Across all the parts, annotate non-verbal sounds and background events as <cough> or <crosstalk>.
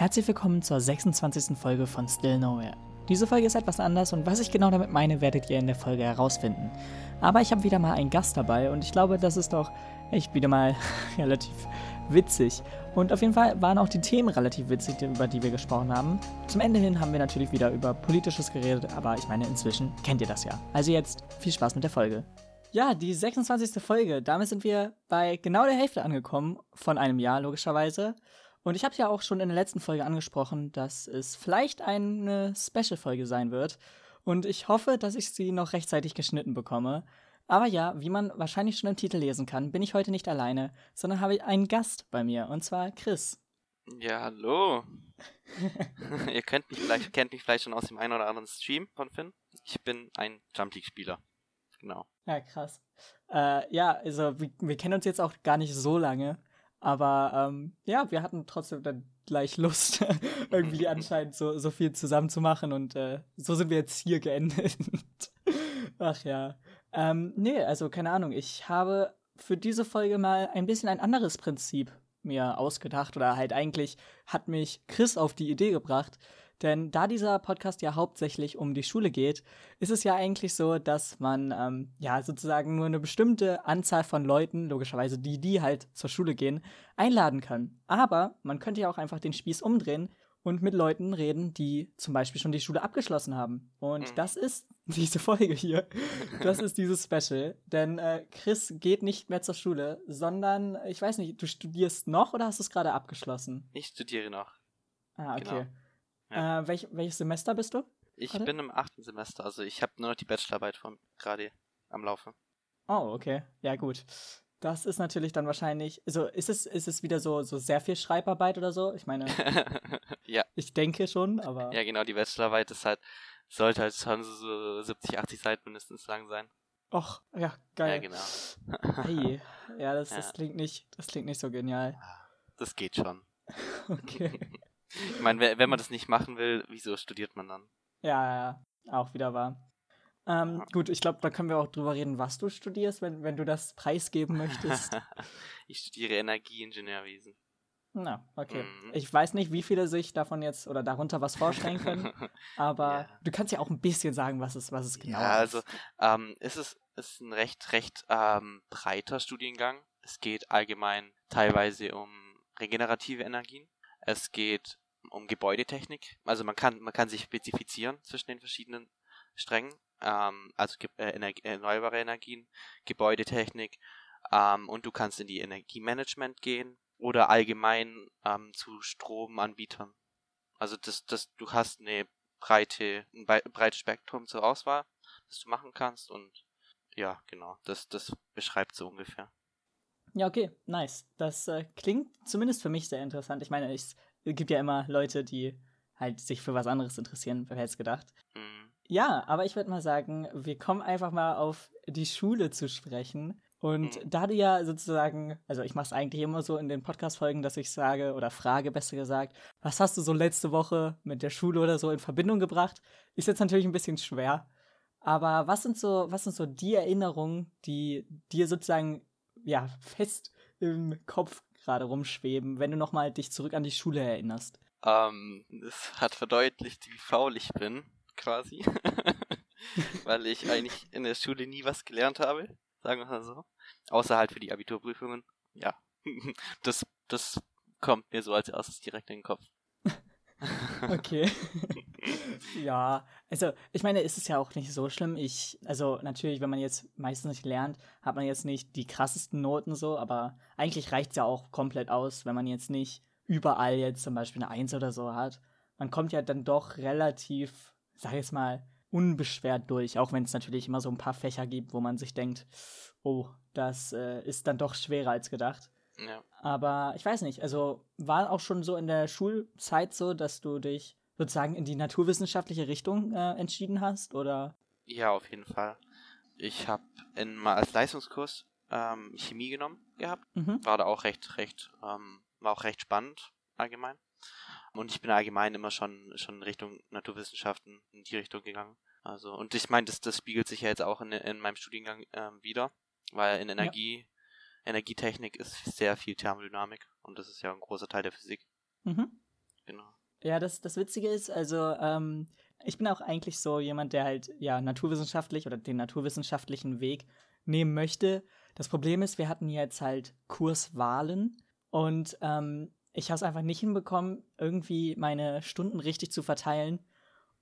Herzlich willkommen zur 26. Folge von Still Nowhere. Diese Folge ist etwas anders und was ich genau damit meine, werdet ihr in der Folge herausfinden. Aber ich habe wieder mal einen Gast dabei und ich glaube, das ist doch echt wieder mal <laughs> relativ witzig. Und auf jeden Fall waren auch die Themen relativ witzig, über die wir gesprochen haben. Zum Ende hin haben wir natürlich wieder über Politisches geredet, aber ich meine, inzwischen kennt ihr das ja. Also jetzt viel Spaß mit der Folge. Ja, die 26. Folge. Damit sind wir bei genau der Hälfte angekommen von einem Jahr, logischerweise. Und ich habe ja auch schon in der letzten Folge angesprochen, dass es vielleicht eine Special-Folge sein wird. Und ich hoffe, dass ich sie noch rechtzeitig geschnitten bekomme. Aber ja, wie man wahrscheinlich schon im Titel lesen kann, bin ich heute nicht alleine, sondern habe einen Gast bei mir, und zwar Chris. Ja, hallo. <laughs> Ihr könnt mich vielleicht, kennt mich vielleicht schon aus dem einen oder anderen Stream von Finn. Ich bin ein Jump League-Spieler. Genau. Ja, krass. Äh, ja, also wir, wir kennen uns jetzt auch gar nicht so lange. Aber ähm, ja, wir hatten trotzdem dann gleich Lust, <laughs> irgendwie <laughs> anscheinend so, so viel zusammen zu machen und äh, so sind wir jetzt hier geendet. <laughs> Ach ja. Ähm, nee, also keine Ahnung. Ich habe für diese Folge mal ein bisschen ein anderes Prinzip mir ausgedacht oder halt eigentlich hat mich Chris auf die Idee gebracht, denn da dieser Podcast ja hauptsächlich um die Schule geht, ist es ja eigentlich so, dass man ähm, ja sozusagen nur eine bestimmte Anzahl von Leuten, logischerweise die, die halt zur Schule gehen, einladen kann. Aber man könnte ja auch einfach den Spieß umdrehen und mit Leuten reden, die zum Beispiel schon die Schule abgeschlossen haben. Und mhm. das ist <laughs> diese Folge hier. Das ist dieses Special. Denn äh, Chris geht nicht mehr zur Schule, sondern, ich weiß nicht, du studierst noch oder hast du es gerade abgeschlossen? Ich studiere noch. Ah, okay. Genau. Ja. Äh, welch, welches Semester bist du? Ich gerade? bin im achten Semester, also ich habe nur noch die Bachelorarbeit von gerade am Laufe. Oh, okay. Ja, gut. Das ist natürlich dann wahrscheinlich, also ist es, ist es wieder so, so sehr viel Schreibarbeit oder so? Ich meine, <laughs> ja. ich denke schon, aber. Ja, genau, die Bachelorarbeit ist halt, sollte halt schon so 70, 80 Seiten mindestens lang sein. Och, ja, geil. Ja, genau. <laughs> hey. Ja, das, <laughs> das klingt nicht, das klingt nicht so genial. Das geht schon. okay. Ich meine, wenn man das nicht machen will, wieso studiert man dann? Ja, ja, auch wieder wahr. Ähm, gut, ich glaube, da können wir auch drüber reden, was du studierst, wenn, wenn du das preisgeben möchtest. <laughs> ich studiere Energieingenieurwesen. Na, okay. Mhm. Ich weiß nicht, wie viele sich davon jetzt oder darunter was vorstellen können, <laughs> aber ja. du kannst ja auch ein bisschen sagen, was es, was es genau ja, ist. Ja, also ähm, es ist, es ist ein recht, recht ähm, breiter Studiengang. Es geht allgemein teilweise um regenerative Energien. Es geht um Gebäudetechnik. Also man kann, man kann sich spezifizieren zwischen den verschiedenen Strängen. Ähm, also äh, Energie, erneuerbare Energien, Gebäudetechnik ähm, und du kannst in die Energiemanagement gehen oder allgemein ähm, zu Stromanbietern. Also das, das, du hast eine breite, ein breites Spektrum zur Auswahl, das du machen kannst und ja, genau, das, das beschreibt so ungefähr. Ja, okay, nice. Das äh, klingt zumindest für mich sehr interessant. Ich meine, es gibt ja immer Leute, die halt sich für was anderes interessieren, wer hätte es gedacht. Mhm. Ja, aber ich würde mal sagen, wir kommen einfach mal auf die Schule zu sprechen. Und mhm. da du ja sozusagen, also ich mache es eigentlich immer so in den Podcast-Folgen, dass ich sage oder frage, besser gesagt, was hast du so letzte Woche mit der Schule oder so in Verbindung gebracht? Ist jetzt natürlich ein bisschen schwer. Aber was sind so, was sind so die Erinnerungen, die dir sozusagen ja fest im Kopf gerade rumschweben, wenn du nochmal dich zurück an die Schule erinnerst? Ähm, es hat verdeutlicht, wie faul ich bin, quasi. <laughs> Weil ich eigentlich in der Schule nie was gelernt habe, sagen wir mal so. Außer halt für die Abiturprüfungen. Ja. <laughs> Das, das kommt mir so als erstes direkt in den Kopf. <laughs> okay. Ja, also ich meine, ist es ja auch nicht so schlimm. Ich, also natürlich, wenn man jetzt meistens nicht lernt, hat man jetzt nicht die krassesten Noten so, aber eigentlich reicht es ja auch komplett aus, wenn man jetzt nicht überall jetzt zum Beispiel eine Eins oder so hat. Man kommt ja dann doch relativ, sag ich mal, unbeschwert durch, auch wenn es natürlich immer so ein paar Fächer gibt, wo man sich denkt, oh, das äh, ist dann doch schwerer als gedacht. Ja. Aber ich weiß nicht, also war auch schon so in der Schulzeit so, dass du dich sozusagen in die naturwissenschaftliche Richtung äh, entschieden hast, oder? Ja, auf jeden Fall. Ich habe mal als Leistungskurs ähm, Chemie genommen gehabt. Mhm. War da auch recht, recht, ähm, war auch recht spannend allgemein. Und ich bin allgemein immer schon, schon in Richtung Naturwissenschaften in die Richtung gegangen. Also, und ich meine, das, das spiegelt sich ja jetzt auch in, in meinem Studiengang ähm, wieder, weil in Energie, ja. Energietechnik ist sehr viel Thermodynamik und das ist ja ein großer Teil der Physik. Mhm. genau. Ja, das, das Witzige ist, also ähm, ich bin auch eigentlich so jemand, der halt ja naturwissenschaftlich oder den naturwissenschaftlichen Weg nehmen möchte. Das Problem ist, wir hatten jetzt halt Kurswahlen und ähm, ich habe es einfach nicht hinbekommen, irgendwie meine Stunden richtig zu verteilen.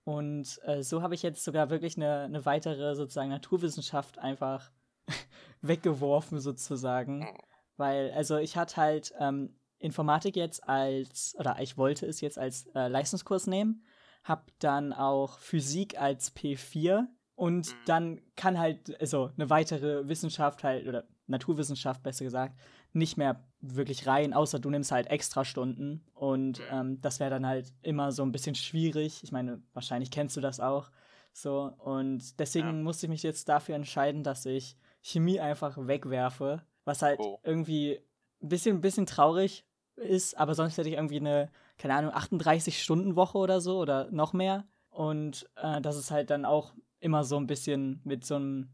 Und äh, so habe ich jetzt sogar wirklich eine, eine weitere sozusagen Naturwissenschaft einfach <laughs> weggeworfen sozusagen. Oh. Weil, also ich hatte halt ähm, Informatik jetzt als, oder ich wollte es jetzt als äh, Leistungskurs nehmen, habe dann auch Physik als P4 und Mhm. dann kann halt, also eine weitere Wissenschaft halt, oder Naturwissenschaft besser gesagt, nicht mehr wirklich rein, außer du nimmst halt extra Stunden und Mhm. ähm, das wäre dann halt immer so ein bisschen schwierig. Ich meine, wahrscheinlich kennst du das auch. So, und deswegen Ja. musste ich mich jetzt dafür entscheiden, dass ich Chemie einfach wegwerfe, was halt Oh. irgendwie ein bisschen, bisschen traurig ist, aber sonst hätte ich irgendwie eine, keine Ahnung, 38-Stunden-Woche oder so oder noch mehr. Und äh, das ist halt dann auch immer so ein bisschen mit so einem,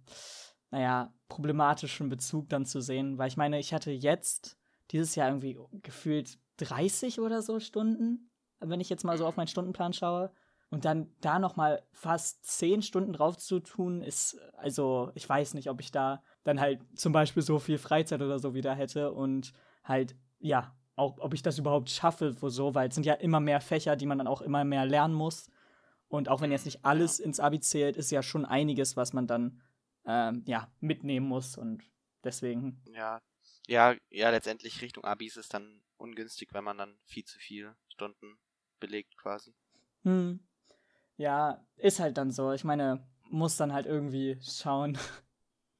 naja, problematischen Bezug dann zu sehen, weil ich meine, ich hatte jetzt dieses Jahr irgendwie gefühlt 30 oder so Stunden, wenn ich jetzt mal so auf meinen Stundenplan schaue. Und dann da nochmal fast 10 Stunden drauf zu tun, ist, also ich weiß nicht, ob ich da dann halt zum Beispiel so viel Freizeit oder so wieder hätte und halt, ja, auch ob ich das überhaupt schaffe, wo so, weil es sind ja immer mehr Fächer, die man dann auch immer mehr lernen muss. Und auch wenn jetzt nicht alles ins Abi zählt, ist ja schon einiges, was man dann ähm, ja, mitnehmen muss. Und deswegen, Ja, ja, ja, letztendlich Richtung Abi ist es dann ungünstig, wenn man dann viel zu viele Stunden belegt quasi. hm, ja, ist halt dann so. Ich meine, muss dann halt irgendwie schauen.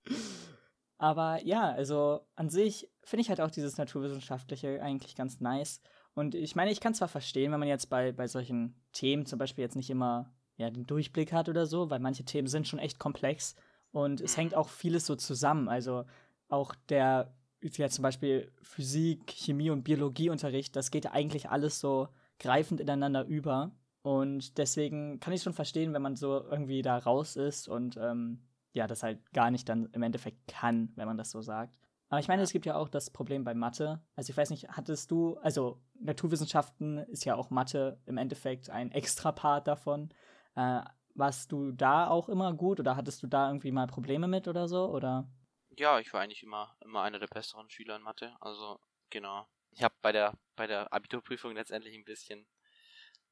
<laughs> Aber ja, also an sich finde ich halt auch dieses Naturwissenschaftliche eigentlich ganz nice. Und ich meine, ich kann zwar verstehen, wenn man jetzt bei, bei solchen Themen zum Beispiel jetzt nicht immer ja, den Durchblick hat oder so, weil manche Themen sind schon echt komplex und es Mhm. hängt auch vieles so zusammen. Also auch der, ja, zum Beispiel Physik, Chemie und Biologieunterricht, das geht eigentlich alles so greifend ineinander über. Und deswegen kann ich schon verstehen, wenn man so irgendwie da raus ist und ähm, ja, das halt gar nicht dann im Endeffekt kann, wenn man das so sagt. Aber ich meine, es gibt ja auch das Problem bei Mathe. Also ich weiß nicht, hattest du, also Naturwissenschaften ist ja auch Mathe im Endeffekt ein extra Part davon. Äh, warst du da auch immer gut oder hattest du da irgendwie mal Probleme mit oder so? Oder? Ja, ich war eigentlich immer, immer einer der besseren Schüler in Mathe. Also, genau. Ich habe bei der, bei der Abiturprüfung letztendlich ein bisschen,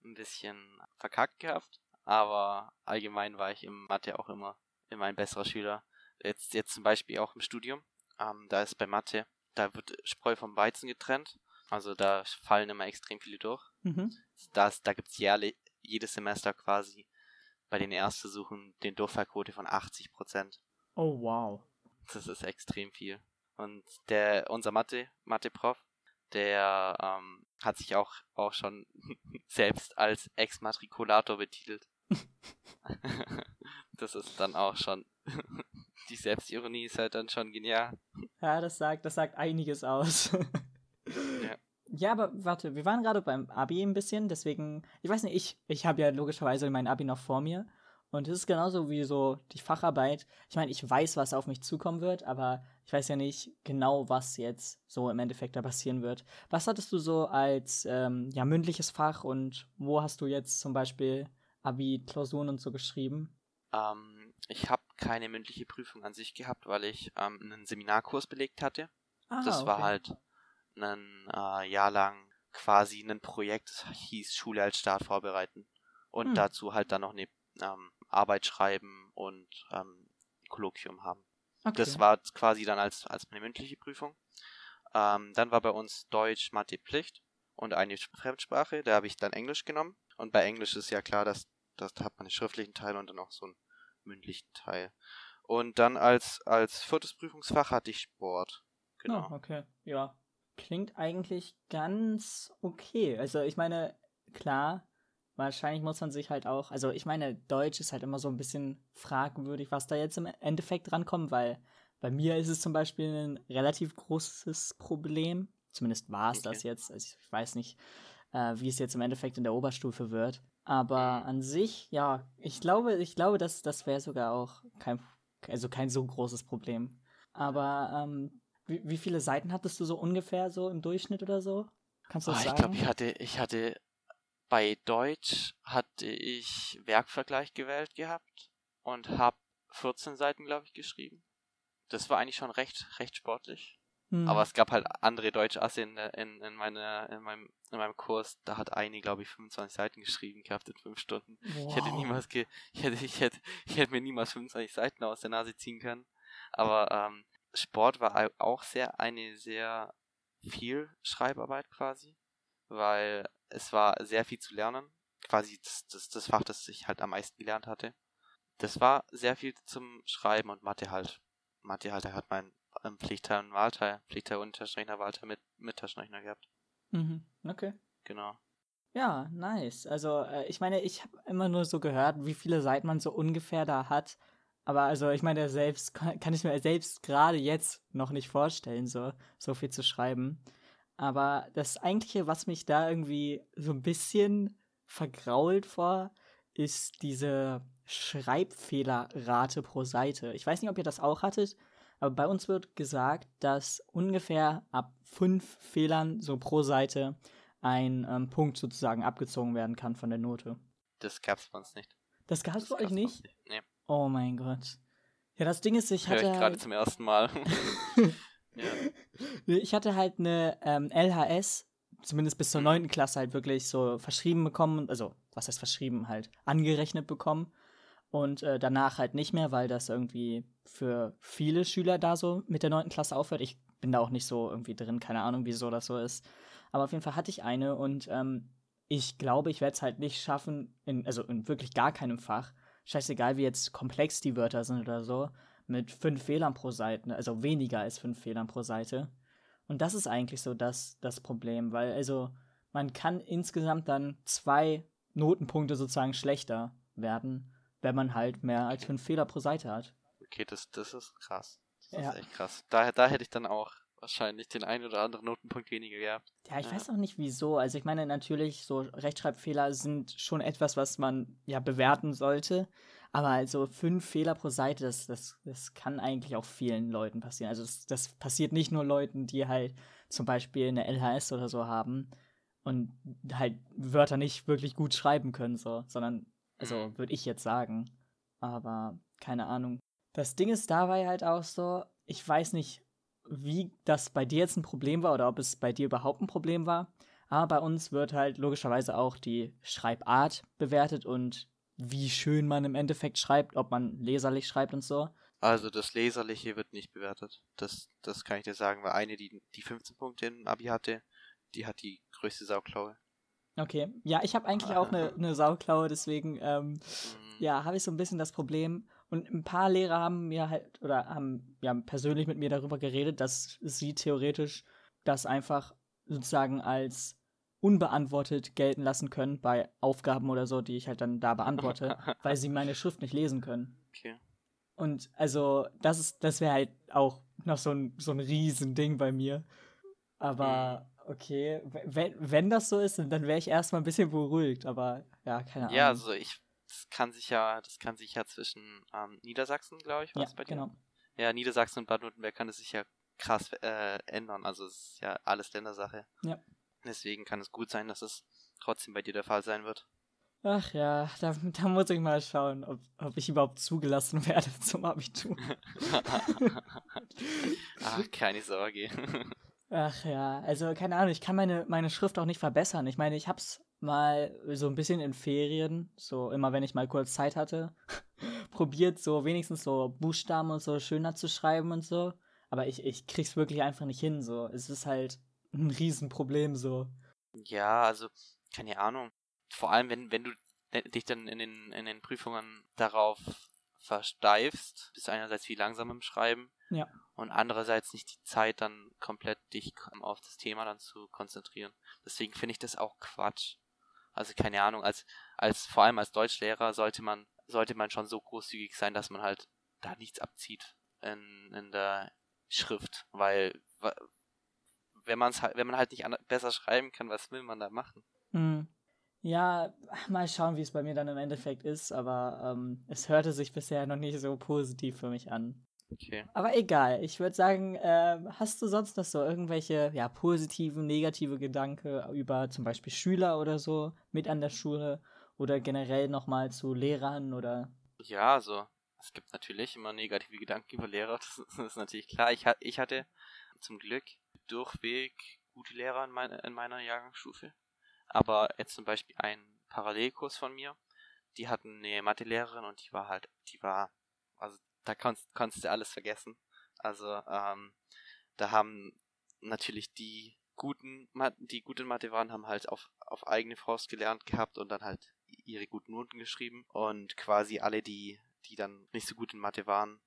ein bisschen verkackt gehabt. Aber allgemein war ich im Mathe auch immer, immer ein besserer Schüler. Jetzt, jetzt zum Beispiel auch im Studium. Ähm, da ist bei Mathe, da wird Spreu vom Weizen getrennt. Also da fallen immer extrem viele durch. Mhm. Das, da gibt es jährlich, jedes Semester quasi bei den Erstversuchen den Durchfallquote von 80%. Oh, wow. Das ist extrem viel. Und der, unser Mathe, Mathe-Prof, der ähm, hat sich auch, auch schon <laughs> selbst als Exmatrikulator betitelt. <laughs> <laughs> das ist dann auch schon, <laughs> die Selbstironie ist halt dann schon genial. Ja, das sagt, das sagt einiges aus. <laughs> Ja. Ja, aber warte, wir waren gerade beim Abi ein bisschen, deswegen, ich weiß nicht, ich, ich habe ja logischerweise mein Abi noch vor mir. Und es ist genauso wie so die Facharbeit. Ich meine, ich weiß, was auf mich zukommen wird, aber ich weiß ja nicht genau, was jetzt so im Endeffekt da passieren wird. Was hattest du so als ähm, ja, mündliches Fach und wo hast du jetzt zum Beispiel Abi-Klausuren und so geschrieben? Ähm, ich habe keine mündliche Prüfung an sich gehabt, weil ich ähm, einen Seminarkurs belegt hatte. Ah, das war okay. halt ein äh, Jahr lang quasi ein Projekt, das hieß Schule als Staat vorbereiten. Und Hm. dazu halt dann noch eine ähm, Arbeit schreiben und ähm, Kolloquium haben. okay. Das war quasi dann als, als meine mündliche Prüfung. Ähm, dann war bei uns Deutsch, Mathe Pflicht und eine Fremdsprache. Da habe ich dann Englisch genommen. Und bei Englisch ist ja klar, dass, dass da hat man einen schriftlichen Teil und dann auch so einen mündlichen Teil. Und dann als, als viertes Prüfungsfach hatte ich Sport. Genau. Oh, okay. Ja. Klingt eigentlich ganz okay. Also ich meine, klar, wahrscheinlich muss man sich halt auch, also ich meine, Deutsch ist halt immer so ein bisschen fragwürdig, was da jetzt im Endeffekt rankommt, weil bei mir ist es zum Beispiel ein relativ großes Problem. Zumindest war es Okay. das jetzt. Also ich weiß nicht, äh, wie es jetzt im Endeffekt in der Oberstufe wird. Aber Mhm. an sich, ja, ich glaube, ich glaube, dass das wäre sogar auch kein, also kein so großes Problem. Aber ähm, wie, wie viele Seiten hattest du so ungefähr so im Durchschnitt oder so? Kannst du Ah, das ich sagen? glaube, ich hatte, ich hatte Bei Deutsch hatte ich Werkvergleich gewählt gehabt und habe 14 Seiten, glaube ich, geschrieben. Das war eigentlich schon recht, recht sportlich. Hm. Aber es gab halt andere Deutschasse in, in, in, meine, in, meinem, in meinem Kurs, da hat eine, glaube ich, 25 Seiten geschrieben gehabt in 5 Stunden. Wow. Ich hätte niemals ge <laughs> ich hätte, ich hätte, ich hätte mir niemals 25 Seiten aus der Nase ziehen können. Aber ähm, Sport war auch sehr eine sehr viel Schreibarbeit quasi, weil es war sehr viel zu lernen. Quasi das, das, das Fach, das ich halt am meisten gelernt hatte. Das war sehr viel zum Schreiben und Mathe halt. Mathe halt, da hat mein ähm, Pflichtteil und Wahlteil, Pflichtteil und Taschenrechner, Wahlteil mit, mit Taschenrechner gehabt. Mhm, okay. Genau. Ja, nice. Also, äh, ich meine, ich habe immer nur so gehört, wie viele Seiten man so ungefähr da hat. Aber also, ich meine, selbst kann, kann ich mir selbst gerade jetzt noch nicht vorstellen, so, so viel zu schreiben. Aber das eigentliche, was mich da irgendwie so ein bisschen vergrault vor, ist diese Schreibfehlerrate pro Seite. Ich weiß nicht, ob ihr das auch hattet, aber bei uns wird gesagt, dass ungefähr ab fünf Fehlern so pro Seite ein ähm, Punkt sozusagen abgezogen werden kann von der Note. Das gab's bei uns nicht. Das gab's bei euch nicht? nicht? Nee. Oh mein Gott. Ja, das Ding ist, ich hatte. Hör ich gerade zum ersten Mal. <laughs> ja. Ich hatte halt eine ähm, LHS, zumindest bis zur mhm. neunten Klasse halt wirklich so verschrieben bekommen, also was heißt verschrieben halt, angerechnet bekommen und äh, danach halt nicht mehr, weil das irgendwie für viele Schüler da so mit der 9. Klasse aufhört. Ich bin da auch nicht so irgendwie drin, keine Ahnung, wieso das so ist. Aber auf jeden Fall hatte ich eine und ähm, ich glaube, ich werde es halt nicht schaffen, in, also in wirklich gar keinem Fach, scheißegal wie jetzt komplex die Wörter sind oder so, mit fünf Fehlern pro Seite, also weniger als fünf Fehlern pro Seite. Und das ist eigentlich so das, das Problem, weil also man kann insgesamt dann zwei Notenpunkte sozusagen schlechter werden wenn man halt mehr als fünf Fehler pro Seite hat. Okay, das, das ist krass. Das ja. ist echt krass. Da, da hätte ich dann auch wahrscheinlich den einen oder anderen Notenpunkt weniger gehabt. Ja, ich ja. weiß auch nicht wieso. Also ich meine natürlich, so Rechtschreibfehler sind schon etwas, was man ja bewerten sollte. Aber also fünf Fehler pro Seite, das, das, das kann eigentlich auch vielen Leuten passieren. Also das, das passiert nicht nur Leuten, die halt zum Beispiel eine LHS oder so haben und halt Wörter nicht wirklich gut schreiben können, so, sondern also mhm. würde ich jetzt sagen. Aber keine Ahnung. Das Ding ist dabei halt auch so, ich weiß nicht, wie das bei dir jetzt ein Problem war oder ob es bei dir überhaupt ein Problem war. Aber bei uns wird halt logischerweise auch die Schreibart bewertet und wie schön man im Endeffekt schreibt, ob man leserlich schreibt und so. Also das Leserliche wird nicht bewertet. Das, das kann ich dir sagen, weil eine, die, die 15 Punkte im Abi hatte, die hat die größte Sauklaue. Okay. Ja, ich habe eigentlich auch eine, eine Sauklaue, deswegen ähm, mhm. ja, habe ich so ein bisschen das Problem. Und ein paar Lehrer haben mir halt, oder haben ja persönlich mit mir darüber geredet, dass sie theoretisch das einfach sozusagen als unbeantwortet gelten lassen können bei Aufgaben oder so, die ich halt dann da beantworte, <laughs> weil sie meine Schrift nicht lesen können. Okay. Und also, das ist, das wäre halt auch noch so ein, so ein Riesending bei mir. Aber mhm. Okay, wenn, wenn das so ist, dann wäre ich erstmal ein bisschen beruhigt, aber ja, keine Ahnung. Ja, also ich, das kann sich ja, das kann sich ja zwischen ähm, Niedersachsen, glaube ich, war ja, bei dir? genau. Ja, Niedersachsen und Baden-Württemberg kann es sich ja krass äh, ändern, also es ist ja alles Ländersache. Ja. Deswegen kann es gut sein, dass es trotzdem bei dir der Fall sein wird. Ach ja, da, da muss ich mal schauen, ob, ob ich überhaupt zugelassen <laughs> werde zum Abitur. <laughs> Ach, keine Sorge. Ach ja, also keine Ahnung, ich kann meine, meine Schrift auch nicht verbessern. Ich meine, ich hab's mal so ein bisschen in Ferien, so immer wenn ich mal kurz Zeit hatte, <laughs> probiert, so wenigstens so Buchstaben und so schöner zu schreiben und so. Aber ich, ich krieg's wirklich einfach nicht hin, so. Es ist halt ein Riesenproblem, so. Ja, also, keine Ahnung. Vor allem, wenn, wenn du dich dann in den, in den Prüfungen darauf versteifst, bist du einerseits viel langsamer im Schreiben. Ja und andererseits nicht die Zeit, dann komplett dich auf das Thema dann zu konzentrieren. Deswegen finde ich das auch Quatsch. Also keine Ahnung, als, als vor allem als Deutschlehrer sollte man, sollte man schon so großzügig sein, dass man halt da nichts abzieht in, in der Schrift, weil wenn man halt, wenn man halt nicht besser schreiben kann, was will man da machen? Hm. Ja, mal schauen, wie es bei mir dann im Endeffekt ist, aber ähm, es hörte sich bisher noch nicht so positiv für mich an. Okay. Aber egal, ich würde sagen, äh, hast du sonst noch so irgendwelche ja, positiven, negative Gedanken über zum Beispiel Schüler oder so mit an der Schule oder generell nochmal zu Lehrern oder? Ja, also es gibt natürlich immer negative Gedanken über Lehrer, <laughs> das, das ist natürlich klar. Ich, ich hatte zum Glück durchweg gute Lehrer in, meine, in meiner Jahrgangsstufe. Aber jetzt zum Beispiel ein Parallelkurs von mir, die hatten eine Mathelehrerin und die war halt, die war, also da konntest, konntest du alles vergessen. Also ähm, da haben natürlich die guten, die guten Mathe waren, haben halt auf, auf eigene Faust gelernt gehabt und dann halt ihre guten Noten geschrieben und quasi alle, die, die dann nicht so gut in Mathe waren,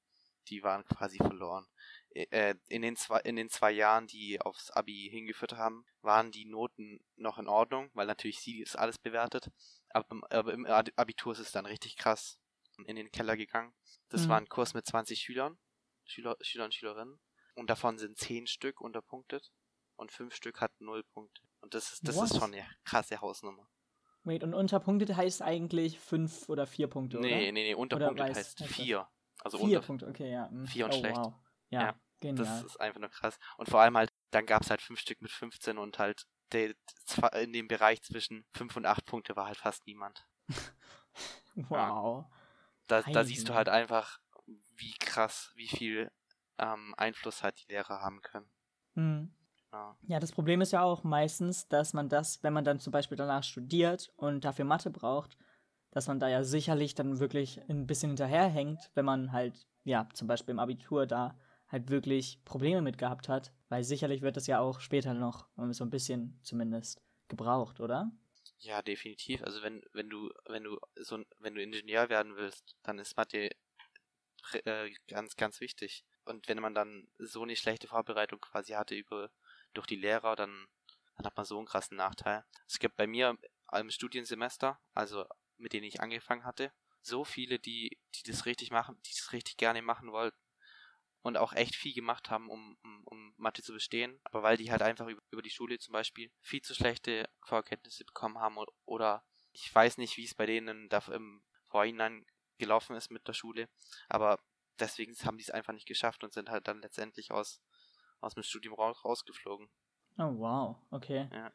die waren quasi verloren. Äh, in, den zwei, in den zwei Jahren, die aufs Abi hingeführt haben, waren die Noten noch in Ordnung, weil natürlich sie ist alles bewertet. Aber, aber im Abitur ist es dann richtig krass in den Keller gegangen. Das mhm. war ein Kurs mit 20 Schülern, Schüler, Schüler und Schülerinnen. Und davon sind 10 Stück unterpunktet und 5 Stück hatten 0 Punkte. Und das ist, das ist schon eine krasse Hausnummer. Wait, und unterpunktet heißt eigentlich 5 oder 4 Punkte, nee, oder? Nee, nee, nee, unterpunktet heißt 4. Also vier unter, Punkte, okay, ja. 4 hm. und oh, schlecht. Wow. Ja, ja, genial. Das ist einfach nur krass. Und vor allem halt, dann gab es halt 5 Stück mit 15 und halt der, in dem Bereich zwischen 5 und 8 Punkte war halt fast niemand. <laughs> wow. Ja. Da, da siehst du halt einfach, wie krass, wie viel ähm, Einfluss halt die Lehrer haben können. Mhm. Ja. ja, das Problem ist ja auch meistens, dass man das, wenn man dann zum Beispiel danach studiert und dafür Mathe braucht, dass man da ja sicherlich dann wirklich ein bisschen hinterherhängt, wenn man halt, ja, zum Beispiel im Abitur da halt wirklich Probleme mit gehabt hat, weil sicherlich wird das ja auch später noch so ein bisschen zumindest gebraucht, oder? Ja, definitiv. Also wenn, wenn du, wenn du so wenn du Ingenieur werden willst, dann ist Mathe äh, ganz, ganz wichtig. Und wenn man dann so eine schlechte Vorbereitung quasi hatte über durch die Lehrer, dann, dann hat man so einen krassen Nachteil. Es gibt bei mir im Studiensemester, also mit denen ich angefangen hatte, so viele, die, die das richtig machen, die das richtig gerne machen wollten und auch echt viel gemacht haben, um, um, um Mathe zu bestehen. Aber weil die halt einfach über, über die Schule zum Beispiel viel zu schlechte Vorkenntnisse bekommen haben oder ich weiß nicht, wie es bei denen da im Vorhinein gelaufen ist mit der Schule, aber deswegen haben die es einfach nicht geschafft und sind halt dann letztendlich aus, aus dem Studium rausgeflogen. Oh wow, okay. Ja.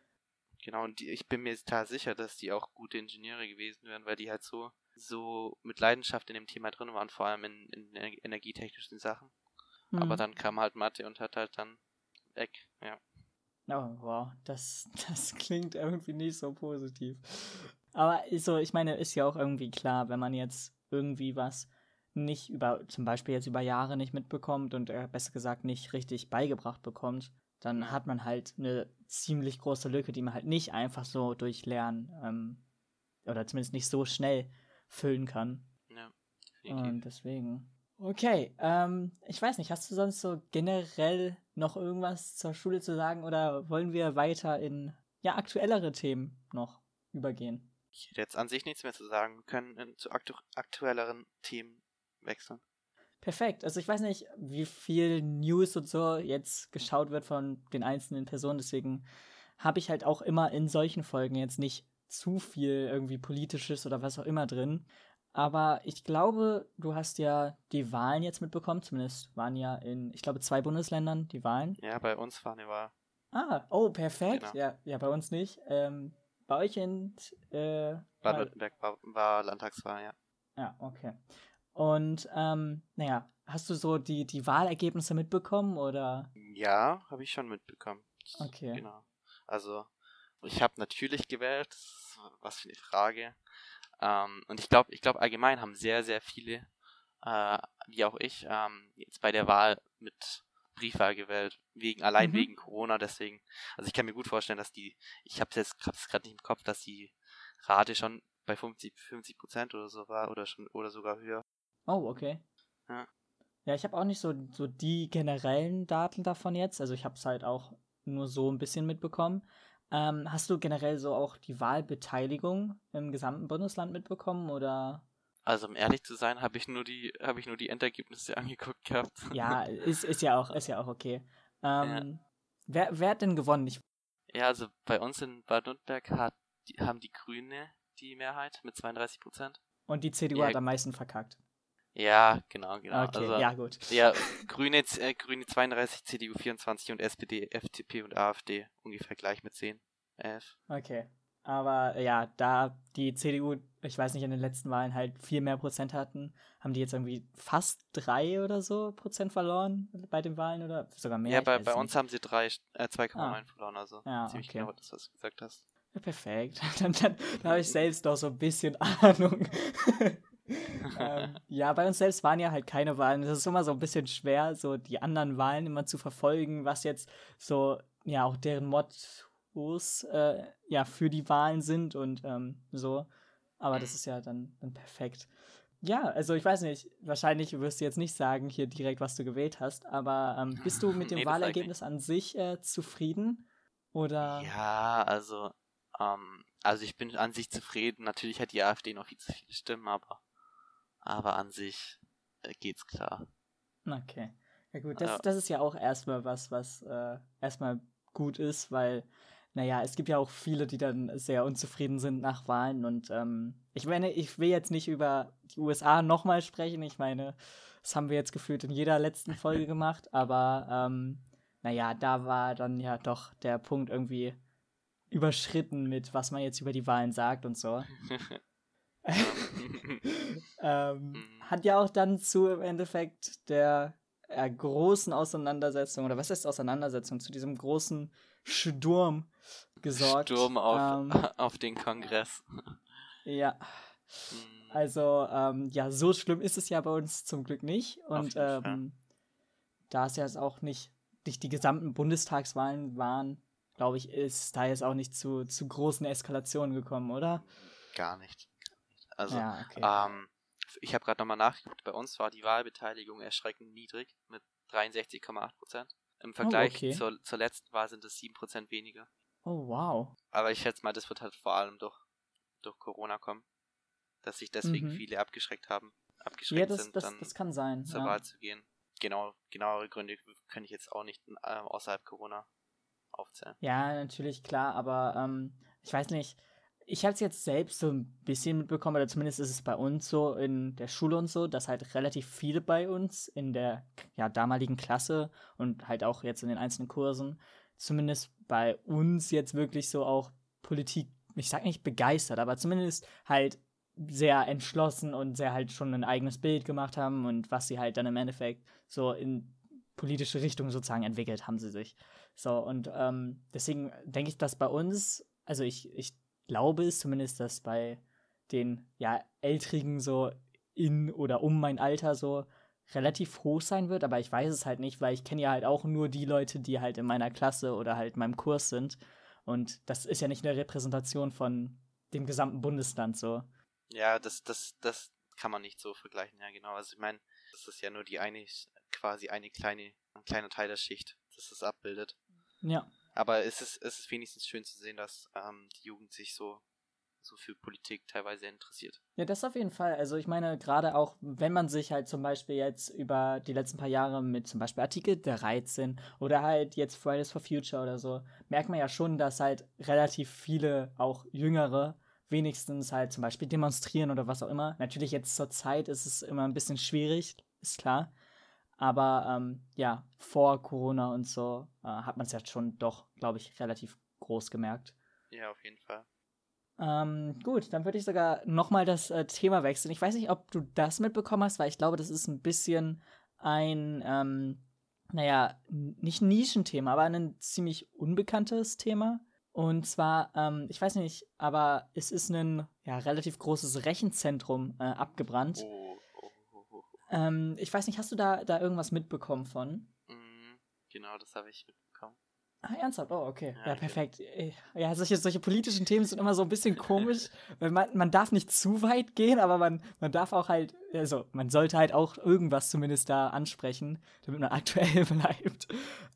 Genau, und die, ich bin mir total sicher, dass die auch gute Ingenieure gewesen wären, weil die halt so, so mit Leidenschaft in dem Thema drin waren, vor allem in, in energietechnischen Sachen. Mhm. Aber dann kam halt Mathe und hat halt dann weg, ja. Oh, wow, das, <laughs> das klingt irgendwie nicht so positiv. Aber so, ich meine, ist ja auch irgendwie klar, wenn man jetzt irgendwie was nicht über, zum Beispiel jetzt über Jahre nicht mitbekommt und äh, besser gesagt nicht richtig beigebracht bekommt, dann hat man halt eine ziemlich große Lücke, die man halt nicht einfach so durch Lernen ähm, oder zumindest nicht so schnell füllen kann. Ja, definitiv. Und deswegen. Okay, ähm, ich weiß nicht, hast du sonst so generell noch irgendwas zur Schule zu sagen oder wollen wir weiter in ja aktuellere Themen noch übergehen? Ich hätte jetzt an sich nichts mehr zu sagen. Wir können zu aktu aktuelleren Themen wechseln. Perfekt. Also ich weiß nicht, wie viel News und so jetzt geschaut wird von den einzelnen Personen, deswegen habe ich halt auch immer in solchen Folgen jetzt nicht zu viel irgendwie politisches oder was auch immer drin. Aber ich glaube, du hast ja die Wahlen jetzt mitbekommen. Zumindest waren ja in, ich glaube, zwei Bundesländern die Wahlen. Ja, bei uns war eine Wahl. Ah, oh, perfekt. Genau. Ja, ja, bei uns nicht. Ähm, bei euch in äh, Baden-Württemberg war, war, Landtagswahl, ja. Ja, okay. Und ähm, naja, hast du so die, die Wahlergebnisse mitbekommen oder? Ja, habe ich schon mitbekommen. Okay. Genau. Also, ich habe natürlich gewählt. Was für eine Frage. Ähm, und ich glaube, ich glaube allgemein haben sehr, sehr viele, äh, wie auch ich, ähm, jetzt bei der Wahl mit Briefwahl gewählt, wegen allein mhm. wegen Corona. Deswegen, also ich kann mir gut vorstellen, dass die, ich habe jetzt gerade nicht im Kopf, dass die Rate schon bei 50 50 Prozent oder so war oder schon oder sogar höher. Oh, okay. Ja. Ja, ich habe auch nicht so, so die generellen Daten davon jetzt. Also ich habe es halt auch nur so ein bisschen mitbekommen. Ähm, hast du generell so auch die Wahlbeteiligung im gesamten Bundesland mitbekommen oder? Also um ehrlich zu sein, habe ich nur die habe ich nur die Endergebnisse <laughs> angeguckt gehabt. Ja, ist, ist ja auch ist ja auch okay. Ähm, ja. Wer, wer hat denn gewonnen? Ich ja, also bei uns in Baden-Württemberg hat die, haben die Grüne die Mehrheit mit 32 Prozent. Und die CDU ja. hat am meisten verkackt. Ja, genau, genau. Okay, also, ja, gut. Ja, Grüne, äh, Grüne 32, CDU 24 und SPD, FDP und AfD ungefähr gleich mit 10, 11. Okay. Aber ja, da die CDU, ich weiß nicht, in den letzten Wahlen halt viel mehr Prozent hatten, haben die jetzt irgendwie fast drei oder so Prozent verloren bei den Wahlen oder sogar mehr. Ja, bei, bei uns haben sie drei, äh, 2,9 ah. verloren, also ja, ziemlich okay. genau das, was du gesagt hast. Ja, perfekt. <laughs> Dann, dann, dann habe ich selbst doch so ein bisschen Ahnung. <laughs> ähm, ja, bei uns selbst waren ja halt keine Wahlen. Es ist immer so ein bisschen schwer, so die anderen Wahlen immer zu verfolgen, was jetzt so, ja, auch deren Mottos äh, ja, für die Wahlen sind und ähm, so. Aber das ist ja dann, dann perfekt. Ja, also ich weiß nicht, wahrscheinlich wirst du jetzt nicht sagen hier direkt, was du gewählt hast, aber ähm, bist du mit <laughs> dem Nee, das Wahlergebnis an sich äh, zufrieden? Oder? Ja, also, ähm, also ich bin an sich zufrieden. Natürlich hat die AfD noch viel zu viele Stimmen, aber, aber an sich äh, geht's klar. Okay. Ja gut, das, das ist ja auch erstmal was, was äh, erstmal gut ist, weil, naja, es gibt ja auch viele, die dann sehr unzufrieden sind nach Wahlen und ähm, ich meine, ich will jetzt nicht über die USA nochmal sprechen, ich meine, das haben wir jetzt gefühlt in jeder letzten Folge <laughs> gemacht, aber ähm, naja, da war dann ja doch der Punkt irgendwie überschritten mit, was man jetzt über die Wahlen sagt und so. <laughs> <laughs> ähm, Mhm. hat ja auch dann zu im Endeffekt der äh, großen Auseinandersetzung, oder was heißt Auseinandersetzung, zu diesem großen Sturm gesorgt. Sturm auf, Ähm, <laughs> auf den Kongress. ja, Mhm. also ähm, ja, so schlimm ist es ja bei uns zum Glück nicht. Und ähm, da es ja jetzt auch nicht, nicht die gesamten Bundestagswahlen waren, glaube ich, ist da jetzt auch nicht zu, zu großen Eskalationen gekommen, oder? Gar nicht. Also, ja, okay. ähm, ich habe gerade nochmal nachgeguckt. Bei uns war die Wahlbeteiligung erschreckend niedrig mit 63,8 Prozent. Im Vergleich Oh, okay. zur, zur letzten Wahl sind es 7 Prozent weniger. oh, wow. Aber ich schätze mal, das wird halt vor allem durch, durch Corona kommen. Dass sich deswegen Mhm. viele abgeschreckt haben, abgeschreckt Ja, das, sind, das, dann das kann sein. zur ja. Wahl zu gehen. Genau, genauere Gründe kann ich jetzt auch nicht äh, außerhalb Corona aufzählen. Ja, natürlich, klar, aber ähm, ich weiß nicht, ich habe es jetzt selbst so ein bisschen mitbekommen, oder zumindest ist es bei uns so in der Schule und so, dass halt relativ viele bei uns in der ja, damaligen Klasse und halt auch jetzt in den einzelnen Kursen, zumindest bei uns jetzt wirklich so auch Politik, ich sag nicht begeistert, aber zumindest halt sehr entschlossen und sehr halt schon ein eigenes Bild gemacht haben und was sie halt dann im Endeffekt so in politische Richtung sozusagen entwickelt haben sie sich. So, und ähm, deswegen denke ich, dass bei uns, also ich, ich glaube es zumindest, dass bei den ja Ältrigen so in oder um mein Alter so relativ hoch sein wird, aber ich weiß es halt nicht, weil ich kenne ja halt auch nur die Leute, die halt in meiner Klasse oder halt in meinem Kurs sind. Und das ist ja nicht eine Repräsentation von dem gesamten Bundesland so. Ja, das, das, das kann man nicht so vergleichen, ja genau. Also ich meine, das ist ja nur die eine, quasi eine kleine, ein kleiner Teil der Schicht, das das abbildet. Ja. Aber es ist, es ist wenigstens schön zu sehen, dass ähm, die Jugend sich so, so für Politik teilweise interessiert. Ja, das auf jeden Fall. Also ich meine, gerade auch, wenn man sich halt zum Beispiel jetzt über die letzten paar Jahre mit zum Beispiel Artikel 13 oder halt jetzt Fridays for Future oder so, merkt man ja schon, dass halt relativ viele, auch Jüngere, wenigstens halt zum Beispiel demonstrieren oder was auch immer. Natürlich jetzt zur Zeit ist es immer ein bisschen schwierig, ist klar. Aber ähm, ja, vor Corona und so äh, hat man es ja schon doch, glaube ich, relativ groß gemerkt. Ja, auf jeden Fall. Ähm, gut, dann würde ich sogar nochmal das äh, Thema wechseln. Ich weiß nicht, ob du das mitbekommen hast, weil ich glaube, das ist ein bisschen ein, ähm, naja, nicht Nischenthema, aber ein ziemlich unbekanntes Thema. Und zwar, ähm, ich weiß nicht, aber es ist ein ja, relativ großes Rechenzentrum äh, abgebrannt. Oh. Ähm, ich weiß nicht, hast du da, da irgendwas mitbekommen von? Mm, genau, das habe ich mitbekommen. Ah, ernsthaft? Oh, okay. Ja, Ja, perfekt. Ja, solche, solche politischen Themen sind immer so ein bisschen komisch, <laughs> weil man, man darf nicht zu weit gehen, aber man, man darf auch halt, also man sollte halt auch irgendwas zumindest da ansprechen, damit man <laughs> aktuell bleibt.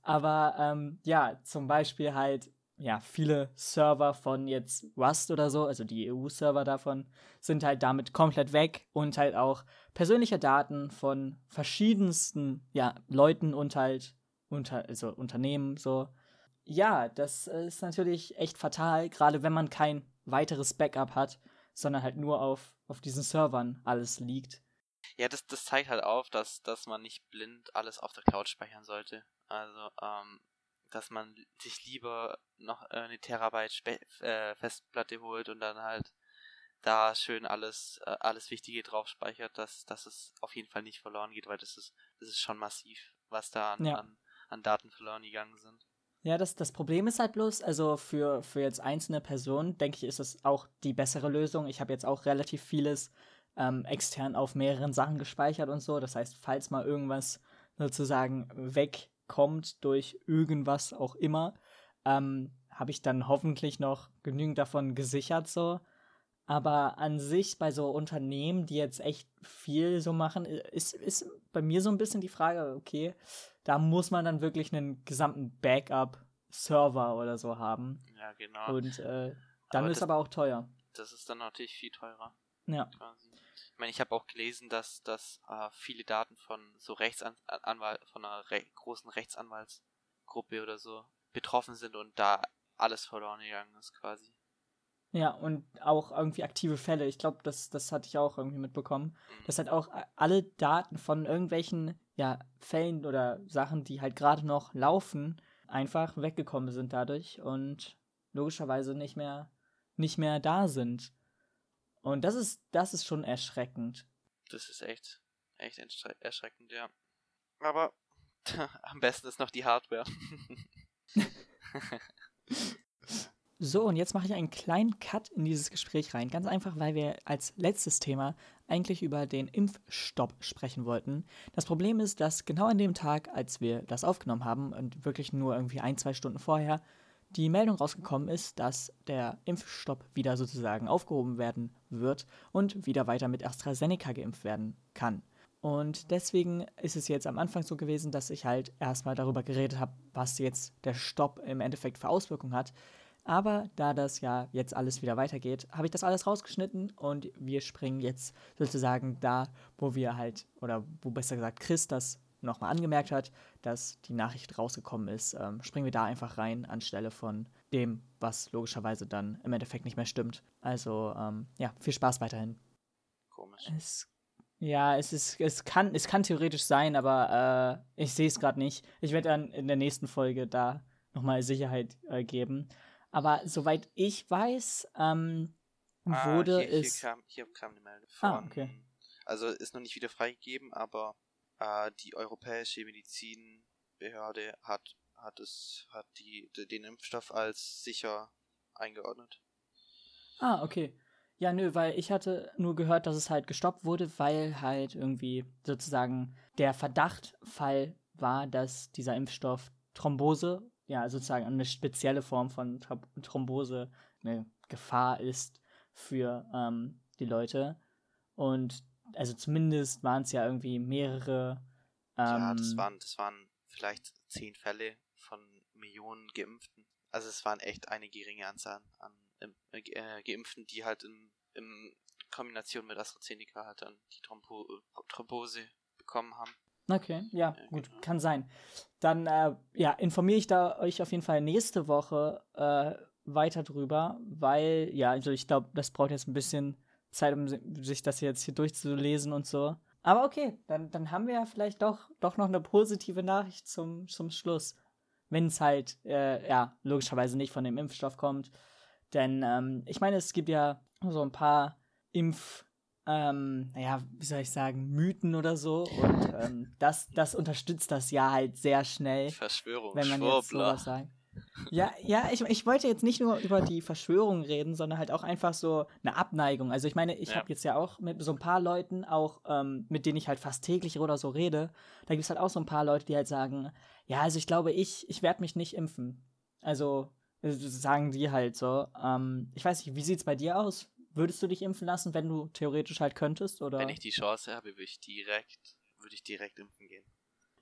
Aber ähm, ja, zum Beispiel halt, ja, viele Server von jetzt Rust oder so, also die EU-Server davon, sind halt damit komplett weg und halt auch persönliche Daten von verschiedensten, ja, Leuten und halt unter, also Unternehmen so ja, das ist natürlich echt fatal, gerade wenn man kein weiteres Backup hat, sondern halt nur auf, auf diesen Servern alles liegt. Ja, das, das zeigt halt auf, dass, dass man nicht blind alles auf der Cloud speichern sollte. Also, ähm, dass man sich lieber noch äh, eine Terabyte Spe äh, Festplatte holt und dann halt da schön alles, äh, alles Wichtige drauf speichert, dass, dass es auf jeden Fall nicht verloren geht, weil das ist, das ist schon massiv, was da an, ja. an, an Daten verloren gegangen sind. Ja, das, das Problem ist halt bloß, also für, für jetzt einzelne Personen, denke ich, ist es auch die bessere Lösung. Ich habe jetzt auch relativ vieles ähm, extern auf mehreren Sachen gespeichert und so. Das heißt, falls mal irgendwas sozusagen wegkommt durch irgendwas auch immer, ähm, habe ich dann hoffentlich noch genügend davon gesichert so. Aber an sich bei so Unternehmen, die jetzt echt viel so machen, ist, ist bei mir so ein bisschen die Frage, okay, da muss man dann wirklich einen gesamten Backup-Server oder so haben. Ja, genau. Und äh, dann aber ist das, aber auch teuer. Das ist dann natürlich viel teurer. Ja. Quasi. Ich meine, ich habe auch gelesen, dass, dass äh, viele Daten von so Rechtsanwalt, von einer re großen Rechtsanwaltsgruppe oder so betroffen sind und da alles verloren gegangen ist quasi. Ja, und auch irgendwie aktive Fälle. Ich glaube, das, das hatte ich auch irgendwie mitbekommen. Mhm. Dass halt auch alle Daten von irgendwelchen ja, Fällen oder Sachen, die halt gerade noch laufen, einfach weggekommen sind dadurch und logischerweise nicht mehr, nicht mehr da sind. Und das ist, das ist schon erschreckend. Das ist echt, echt erschreckend, ja. Aber <laughs> am besten ist noch die Hardware. <laughs> So, und jetzt mache ich einen kleinen Cut in dieses Gespräch rein. Ganz einfach, weil wir als letztes Thema eigentlich über den Impfstopp sprechen wollten. Das Problem ist, dass genau an dem Tag, als wir das aufgenommen haben und wirklich nur irgendwie ein, zwei Stunden vorher, die Meldung rausgekommen ist, dass der Impfstopp wieder sozusagen aufgehoben werden wird und wieder weiter mit AstraZeneca geimpft werden kann. Und deswegen ist es jetzt am Anfang so gewesen, dass ich halt erstmal darüber geredet habe, was jetzt der Stopp im Endeffekt für Auswirkungen hat. Aber da das ja jetzt alles wieder weitergeht, habe ich das alles rausgeschnitten und wir springen jetzt sozusagen da, wo wir halt, oder wo besser gesagt Chris das nochmal angemerkt hat, dass die Nachricht rausgekommen ist, ähm, springen wir da einfach rein anstelle von dem, was logischerweise dann im Endeffekt nicht mehr stimmt. Also ähm, ja, viel Spaß weiterhin. Komisch. Es, ja, es ist, es kann, es kann theoretisch sein, aber äh, ich sehe es gerade nicht. Ich werde dann in der nächsten Folge da nochmal Sicherheit äh, geben. Aber soweit ich weiß, ähm, ah, wurde hier, es. Hier kam, hier kam eine Meldung ah, von. Ah, okay. Also ist noch nicht wieder freigegeben, aber äh, die Europäische Medizinbehörde hat, hat es, hat die, den Impfstoff als sicher eingeordnet. Ah, okay. Ja, nö, weil ich hatte nur gehört, dass es halt gestoppt wurde, weil halt irgendwie sozusagen der Verdachtfall war, dass dieser Impfstoff Thrombose ja, sozusagen eine spezielle Form von Thrombose eine Gefahr ist für ähm, die Leute. Und also zumindest waren es ja irgendwie mehrere. Ähm, ja, das waren, das waren vielleicht zehn Fälle von Millionen Geimpften. Also es waren echt eine geringe Anzahl an äh, äh, Geimpften, die halt in, in Kombination mit AstraZeneca halt dann die Thrombo Thrombose bekommen haben. Okay, ja, gut, genau. kann sein. Dann äh, ja, informiere ich da euch auf jeden Fall nächste Woche äh, weiter drüber, weil, ja, also ich glaube, das braucht jetzt ein bisschen Zeit, um sich das jetzt hier durchzulesen und so. Aber okay, dann, dann haben wir ja vielleicht doch, doch noch eine positive Nachricht zum, zum Schluss. Wenn es halt, äh, ja, logischerweise nicht von dem Impfstoff kommt. Denn ähm, ich meine, es gibt ja so ein paar Impf- ähm, naja, wie soll ich sagen, Mythen oder so. Und ähm, das, das unterstützt das ja halt sehr schnell. Verschwörung, wenn man jetzt sowas sagt. Ja, ja, ich, ich wollte jetzt nicht nur über die Verschwörung reden, sondern halt auch einfach so eine Abneigung. Also ich meine, ich ja. habe jetzt ja auch mit so ein paar Leuten, auch ähm, mit denen ich halt fast täglich oder so rede, da gibt es halt auch so ein paar Leute, die halt sagen, ja, also ich glaube, ich, ich werde mich nicht impfen. Also sagen die halt so. Ähm, ich weiß nicht, wie sieht es bei dir aus? Würdest du dich impfen lassen, wenn du theoretisch halt könntest? Oder? Wenn ich die Chance habe, würde ich direkt, würde ich direkt impfen gehen.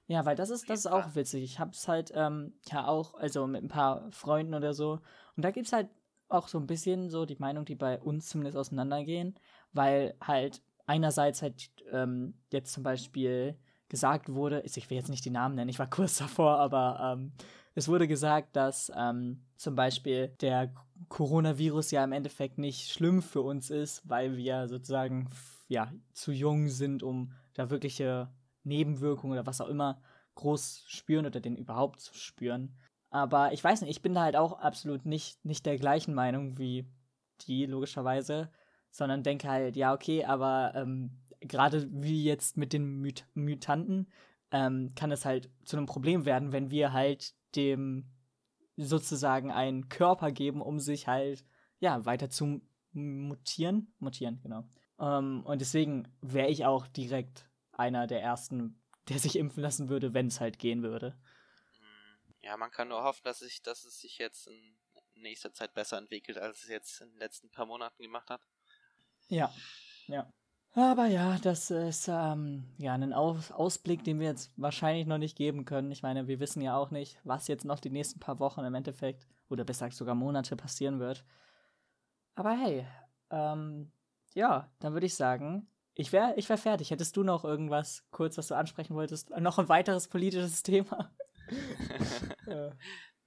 Ja, weil das ist, das ist auch witzig. Ich hab's halt, ähm, ja auch, also mit ein paar Freunden oder so. Und da gibt's halt auch so ein bisschen so die Meinung, die bei uns zumindest auseinandergehen, weil halt einerseits halt ähm, jetzt zum Beispiel gesagt wurde, ich will jetzt nicht die Namen nennen, ich war <laughs> kurz davor, aber ähm, es wurde gesagt, dass ähm, zum Beispiel der Coronavirus ja im Endeffekt nicht schlimm für uns ist, weil wir sozusagen ja, zu jung sind, um da wirkliche Nebenwirkungen oder was auch immer groß spüren oder den überhaupt spüren. Aber ich weiß nicht, ich bin da halt auch absolut nicht, nicht der gleichen Meinung wie die, logischerweise, sondern denke halt, ja, okay, aber ähm, gerade wie jetzt mit den Mut Mutanten, ähm, kann es halt zu einem Problem werden, wenn wir halt dem sozusagen einen Körper geben, um sich halt, ja, weiter zu mutieren. Mutieren, genau. Ähm, und deswegen wäre ich auch direkt einer der ersten, der sich impfen lassen würde, wenn es halt gehen würde. Ja, man kann nur hoffen, dass, ich, dass es sich jetzt in nächster Zeit besser entwickelt, als es jetzt in den letzten paar Monaten gemacht hat. Ja, ja. Aber ja, das ist ähm, ja ein Aus Ausblick, den wir jetzt wahrscheinlich noch nicht geben können. Ich meine, wir wissen ja auch nicht, was jetzt noch die nächsten paar Wochen im Endeffekt oder besser gesagt sogar Monate passieren wird. Aber hey, ähm, ja, dann würde ich sagen, ich wäre ich wär fertig. Hättest du noch irgendwas kurz, was du ansprechen wolltest? Noch ein weiteres politisches <laughs> Thema? <laughs> ja.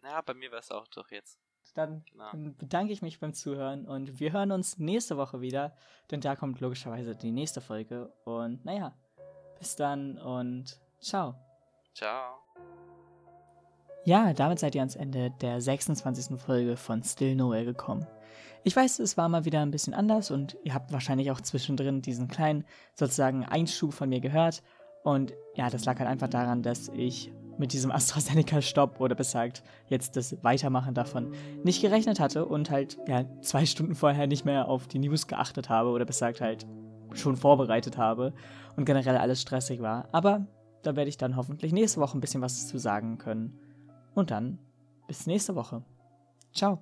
ja, bei mir wäre es auch doch jetzt. Dann, genau. dann bedanke ich mich beim Zuhören und wir hören uns nächste Woche wieder, denn da kommt logischerweise die nächste Folge. Und naja, bis dann und ciao. Ciao. Ja, damit seid ihr ans Ende der 26. Folge von Still Nowhere gekommen. Ich weiß, es war mal wieder ein bisschen anders und ihr habt wahrscheinlich auch zwischendrin diesen kleinen sozusagen Einschub von mir gehört. Und ja, das lag halt einfach daran, dass ich mit diesem <laughs> AstraZeneca-Stopp oder besser gesagt jetzt das Weitermachen davon nicht gerechnet hatte und halt ja zwei Stunden vorher nicht mehr auf die News geachtet habe oder besser gesagt halt schon vorbereitet habe und generell alles stressig war. Aber da werde ich dann hoffentlich nächste Woche ein bisschen was zu sagen können. Und dann bis nächste Woche. Ciao.